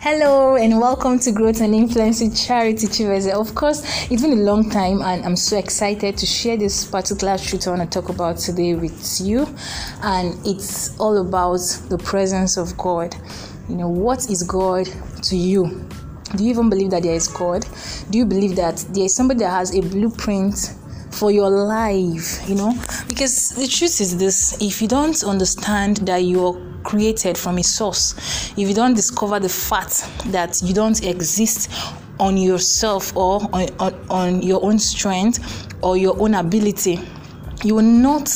Hello and welcome to Growth and Influence with Charity Chiveze. Of course, it's been a long time and I'm so excited to share this particular truth I want to talk about today with you. And it's all about the presence of God. You know, what is God to you? Do you even believe that there is God? Do you believe that there is somebody that has a blueprint for your life? You know, because the truth is this if you don't understand that you're created from a source, if you don't discover the fact that you don't exist on yourself or on, on, on your own strength or your own ability, you will not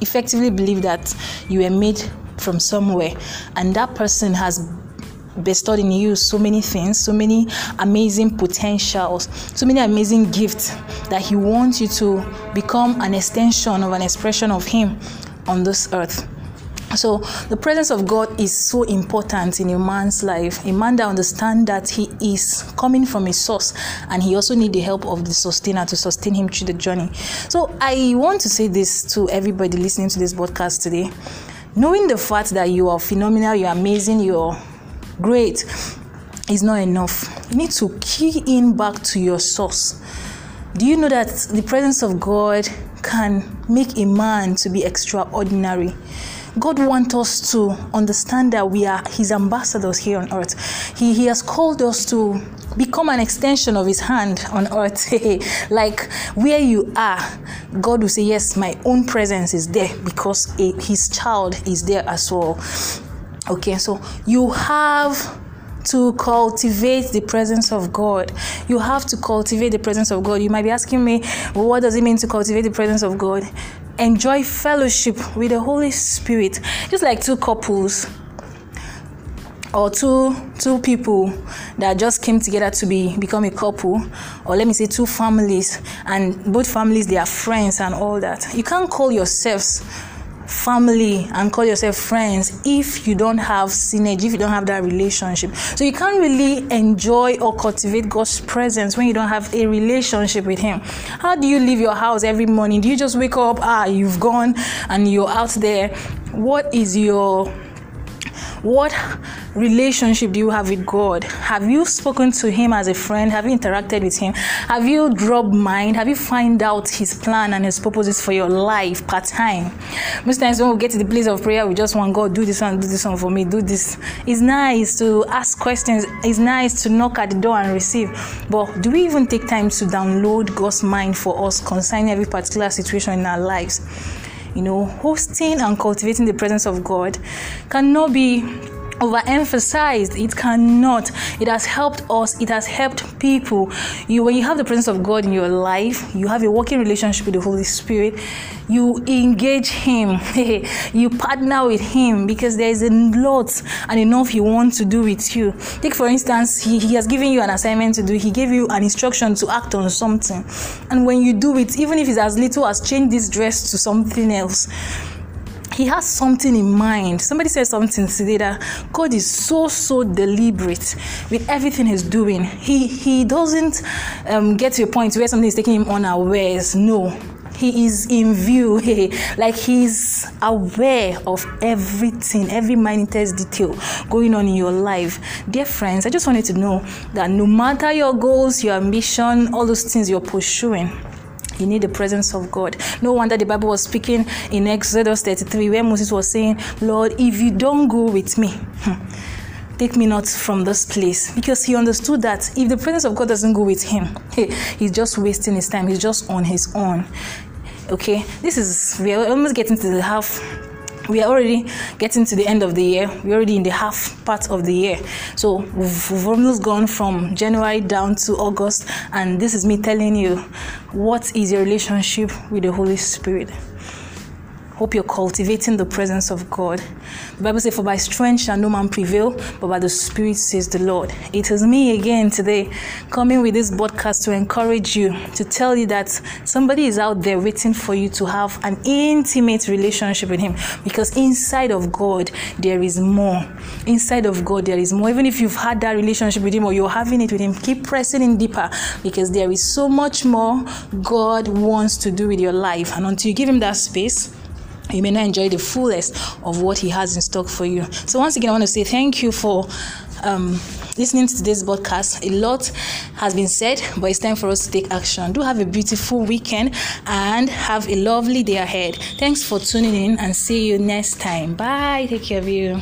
effectively believe that you were made from somewhere and that person has bestowed in you so many things, so many amazing potentials, so many amazing gifts that He wants you to become an extension of an expression of Him on this earth. So the presence of God is so important in a man's life. A man that understands that he is coming from a source and he also need the help of the sustainer to sustain him through the journey. So I want to say this to everybody listening to this podcast today. Knowing the fact that you are phenomenal, you're amazing, you're great is not enough. You need to key in back to your source. Do you know that the presence of God can make a man to be extraordinary? God wants us to understand that we are His ambassadors here on earth. He, he has called us to become an extension of His hand on earth. like where you are, God will say, Yes, my own presence is there because His child is there as well. Okay, so you have to cultivate the presence of God. You have to cultivate the presence of God. You might be asking me, what does it mean to cultivate the presence of God? enjoy fellowship with the Holy Spirit. Just like two couples or two two people that just came together to be become a couple or let me say two families and both families they are friends and all that you can't call yourselves family and call yourself friends if you don't have synergy, if you don't have that relationship. So you can't really enjoy or cultivate God's presence when you don't have a relationship with Him. How do you leave your house every morning? Do you just wake up, ah, you've gone and you're out there? What is your what relationship do you have with God? Have you spoken to Him as a friend? Have you interacted with Him? Have you dropped mind? Have you find out His plan and His purposes for your life part time? Most times when we get to the place of prayer, we just want God do this one, do this one for me, do this. It's nice to ask questions. It's nice to knock at the door and receive. But do we even take time to download God's mind for us concerning every particular situation in our lives? You know, hosting and cultivating the presence of God cannot be overemphasized. It cannot. It has helped us. It has helped people. You when you have the presence of god in your life you have a working relationship with the holy spirit you engage him. You partner with him because there is a lot and enough he wants to do with you. Take for instance he, he has given you an assignment to do. He gave you an instruction to act on something. And when you do it even if it's as little as change this dress to something else he has something in mind. Somebody said something today that God is so so deliberate with everything he's doing. He he doesn't um, get to a point where something is taking him unawares. No, he is in view like he's aware of everything every minutest detail going on in your life dear friends i just wanted to know that no matter your goals your ambition all those things you're pursuing you need the presence of God. No wonder the Bible was speaking in Exodus 33 where Moses was saying, Lord, if you don't go with me, hmm, take me not from this place. Because he understood that if the presence of God doesn't go with him, he's just wasting his time. He's just on his own. Okay, this is, we're almost getting to the half we are already getting to the end of the year. We're already in the half part of the year. So we've, almost gone from January down to August. And this is me telling you what is your relationship with the Holy Spirit. Hope you're cultivating the presence of God. The Bible says, For by strength shall no man prevail, but by the Spirit says the Lord. It is me again today coming with this podcast to encourage you, to tell you that somebody is out there waiting for you to have an intimate relationship with Him. Because inside of God, there is more. Inside of God, there is more. Even if you've had that relationship with Him or you're having it with Him, keep pressing in deeper because there is so much more God wants to do with your life. And until you give Him that space, you may not enjoy the fullest of what he has in stock for you. So once again, I want to say thank you for um, listening to today's podcast. A lot has been said, but it's time for us to take action. Do have a beautiful weekend and have a lovely day ahead. Thanks for tuning in and see you next time. Bye. Take care of you.